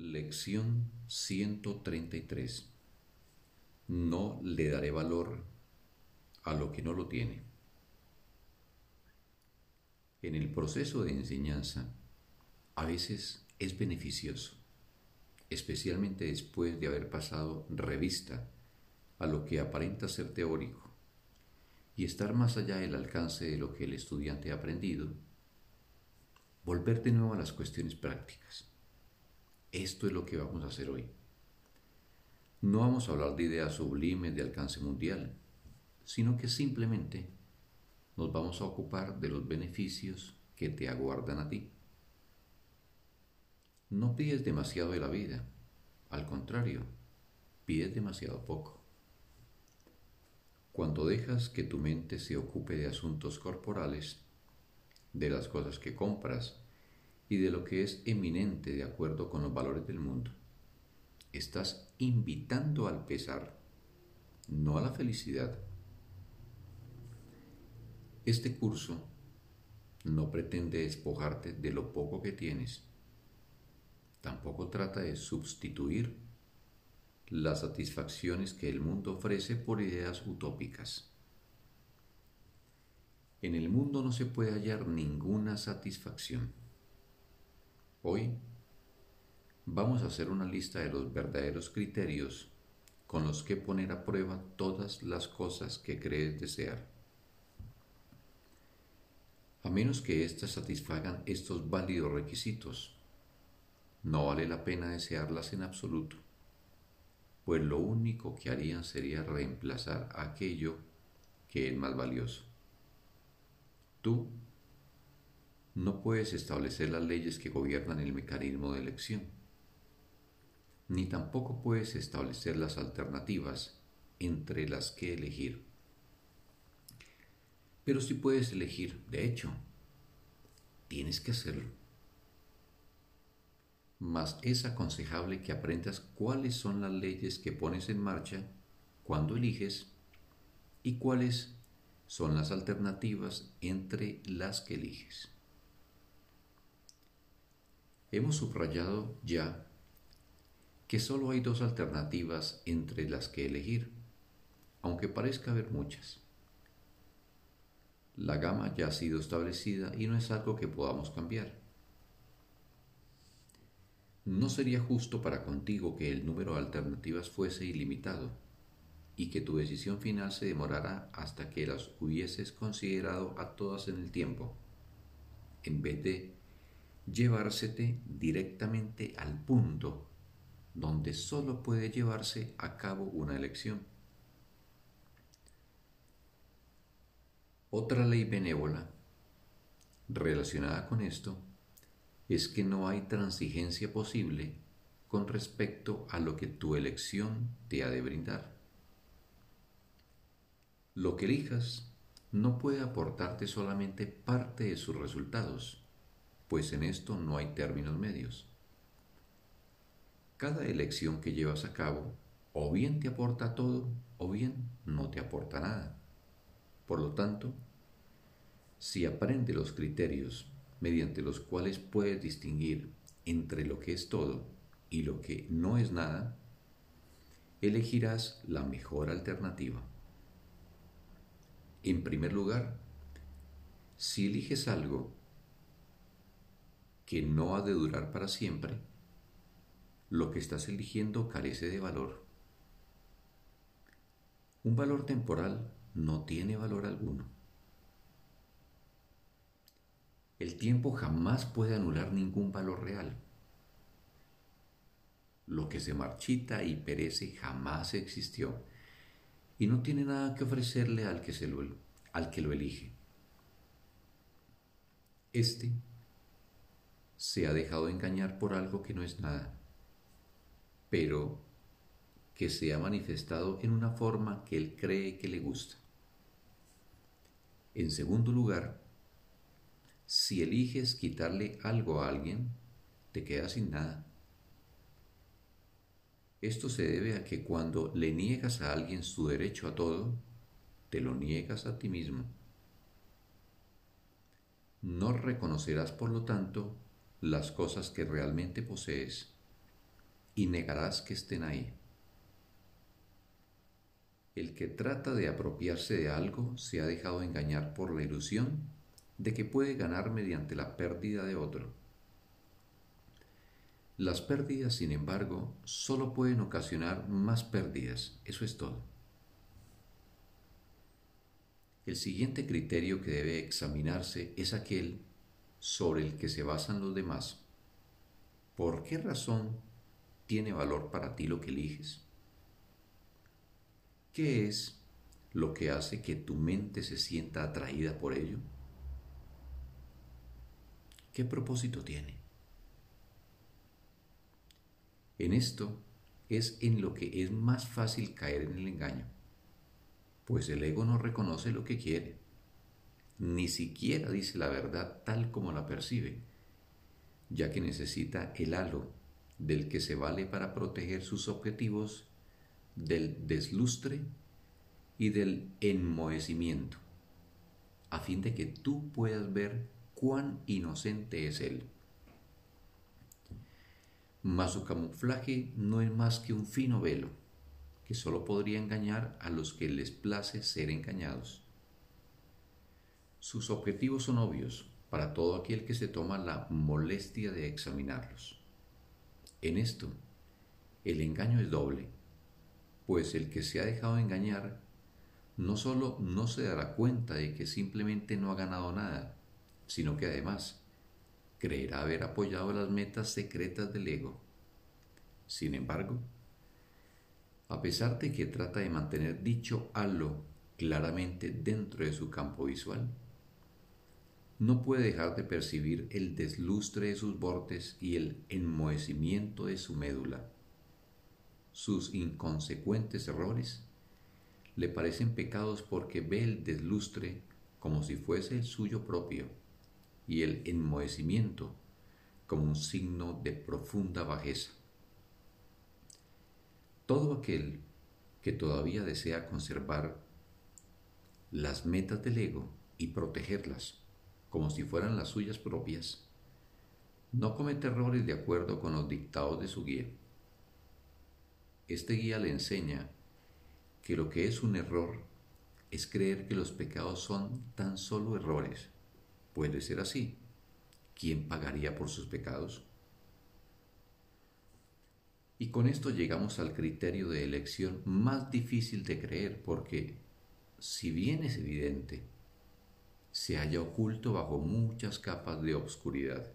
Lección 133 No le daré valor a lo que no lo tiene. En el proceso de enseñanza, a veces es beneficioso, especialmente después de haber pasado revista a lo que aparenta ser teórico y estar más allá del alcance de lo que el estudiante ha aprendido, volver de nuevo a las cuestiones prácticas. Esto es lo que vamos a hacer hoy. No vamos a hablar de ideas sublimes de alcance mundial, sino que simplemente nos vamos a ocupar de los beneficios que te aguardan a ti. No pides demasiado de la vida, al contrario, pides demasiado poco. Cuando dejas que tu mente se ocupe de asuntos corporales, de las cosas que compras y de lo que es eminente de acuerdo con los valores del mundo, estás invitando al pesar, no a la felicidad. Este curso no pretende despojarte de lo poco que tienes. Tampoco trata de sustituir las satisfacciones que el mundo ofrece por ideas utópicas. En el mundo no se puede hallar ninguna satisfacción. Hoy vamos a hacer una lista de los verdaderos criterios con los que poner a prueba todas las cosas que crees desear a menos que éstas satisfagan estos válidos requisitos. No vale la pena desearlas en absoluto, pues lo único que harían sería reemplazar aquello que es más valioso. Tú no puedes establecer las leyes que gobiernan el mecanismo de elección, ni tampoco puedes establecer las alternativas entre las que elegir. Pero si puedes elegir, de hecho, tienes que hacerlo. Mas es aconsejable que aprendas cuáles son las leyes que pones en marcha cuando eliges y cuáles son las alternativas entre las que eliges. Hemos subrayado ya que solo hay dos alternativas entre las que elegir, aunque parezca haber muchas. La gama ya ha sido establecida y no es algo que podamos cambiar. No sería justo para contigo que el número de alternativas fuese ilimitado y que tu decisión final se demorara hasta que las hubieses considerado a todas en el tiempo, en vez de llevársete directamente al punto donde solo puede llevarse a cabo una elección. Otra ley benévola relacionada con esto es que no hay transigencia posible con respecto a lo que tu elección te ha de brindar. Lo que elijas no puede aportarte solamente parte de sus resultados, pues en esto no hay términos medios. Cada elección que llevas a cabo o bien te aporta todo o bien no te aporta nada. Por lo tanto, si aprende los criterios mediante los cuales puedes distinguir entre lo que es todo y lo que no es nada, elegirás la mejor alternativa. En primer lugar, si eliges algo que no ha de durar para siempre, lo que estás eligiendo carece de valor. Un valor temporal no tiene valor alguno. El tiempo jamás puede anular ningún valor real. Lo que se marchita y perece jamás existió y no tiene nada que ofrecerle al que, se al que lo elige. Este se ha dejado engañar por algo que no es nada, pero que se ha manifestado en una forma que él cree que le gusta. En segundo lugar, si eliges quitarle algo a alguien, te quedas sin nada. Esto se debe a que cuando le niegas a alguien su derecho a todo, te lo niegas a ti mismo. No reconocerás, por lo tanto, las cosas que realmente posees y negarás que estén ahí. El que trata de apropiarse de algo se ha dejado engañar por la ilusión de que puede ganar mediante la pérdida de otro. Las pérdidas, sin embargo, solo pueden ocasionar más pérdidas, eso es todo. El siguiente criterio que debe examinarse es aquel sobre el que se basan los demás. ¿Por qué razón tiene valor para ti lo que eliges? ¿Qué es lo que hace que tu mente se sienta atraída por ello? ¿Qué propósito tiene? En esto es en lo que es más fácil caer en el engaño, pues el ego no reconoce lo que quiere, ni siquiera dice la verdad tal como la percibe, ya que necesita el halo del que se vale para proteger sus objetivos del deslustre y del enmohecimiento, a fin de que tú puedas ver cuán inocente es él. Mas su camuflaje no es más que un fino velo, que sólo podría engañar a los que les place ser engañados. Sus objetivos son obvios para todo aquel que se toma la molestia de examinarlos. En esto, el engaño es doble pues el que se ha dejado engañar no solo no se dará cuenta de que simplemente no ha ganado nada, sino que además creerá haber apoyado las metas secretas del ego. Sin embargo, a pesar de que trata de mantener dicho halo claramente dentro de su campo visual, no puede dejar de percibir el deslustre de sus bordes y el enmohecimiento de su médula sus inconsecuentes errores, le parecen pecados porque ve el deslustre como si fuese el suyo propio y el enmohecimiento como un signo de profunda bajeza. Todo aquel que todavía desea conservar las metas del ego y protegerlas como si fueran las suyas propias, no comete errores de acuerdo con los dictados de su guía. Este guía le enseña que lo que es un error es creer que los pecados son tan solo errores. Puede ser así. ¿Quién pagaría por sus pecados? Y con esto llegamos al criterio de elección más difícil de creer porque, si bien es evidente, se halla oculto bajo muchas capas de obscuridad.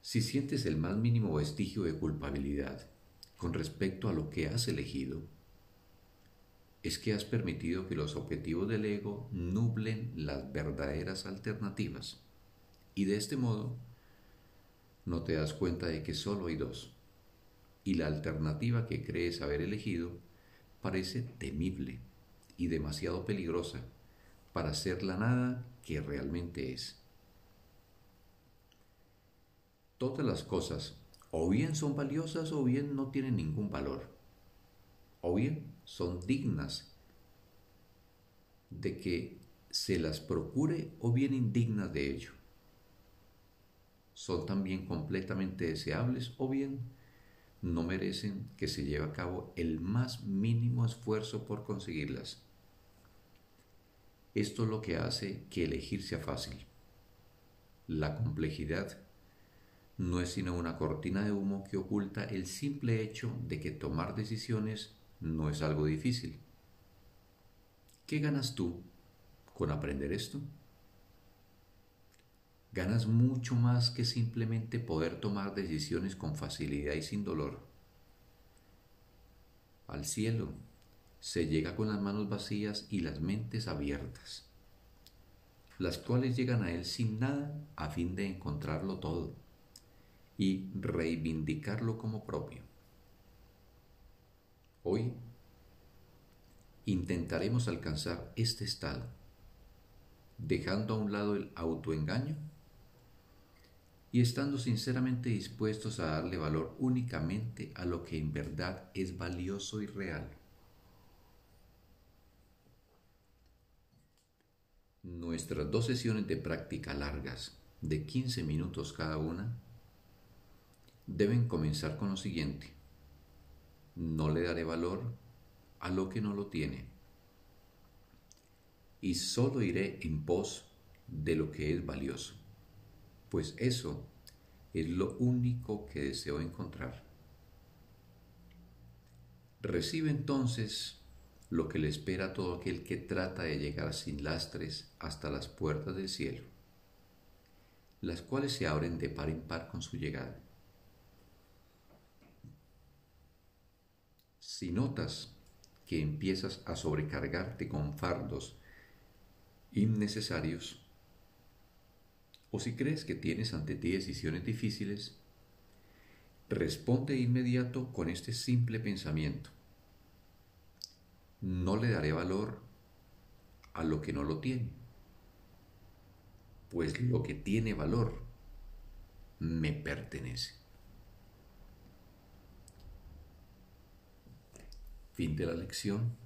Si sientes el más mínimo vestigio de culpabilidad, con respecto a lo que has elegido, es que has permitido que los objetivos del ego nublen las verdaderas alternativas y de este modo no te das cuenta de que solo hay dos y la alternativa que crees haber elegido parece temible y demasiado peligrosa para ser la nada que realmente es. Todas las cosas o bien son valiosas o bien no tienen ningún valor. O bien son dignas de que se las procure o bien indignas de ello. Son también completamente deseables o bien no merecen que se lleve a cabo el más mínimo esfuerzo por conseguirlas. Esto es lo que hace que elegir sea fácil. La complejidad no es sino una cortina de humo que oculta el simple hecho de que tomar decisiones no es algo difícil. ¿Qué ganas tú con aprender esto? Ganas mucho más que simplemente poder tomar decisiones con facilidad y sin dolor. Al cielo se llega con las manos vacías y las mentes abiertas, las cuales llegan a él sin nada a fin de encontrarlo todo y reivindicarlo como propio. Hoy intentaremos alcanzar este estado, dejando a un lado el autoengaño y estando sinceramente dispuestos a darle valor únicamente a lo que en verdad es valioso y real. Nuestras dos sesiones de práctica largas, de 15 minutos cada una, deben comenzar con lo siguiente. No le daré valor a lo que no lo tiene. Y solo iré en pos de lo que es valioso, pues eso es lo único que deseo encontrar. Recibe entonces lo que le espera a todo aquel que trata de llegar sin lastres hasta las puertas del cielo, las cuales se abren de par en par con su llegada. Si notas que empiezas a sobrecargarte con fardos innecesarios, o si crees que tienes ante ti decisiones difíciles, responde de inmediato con este simple pensamiento no le daré valor a lo que no lo tiene, pues lo que tiene valor me pertenece. Fin de la lección.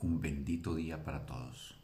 Un bendito día para todos.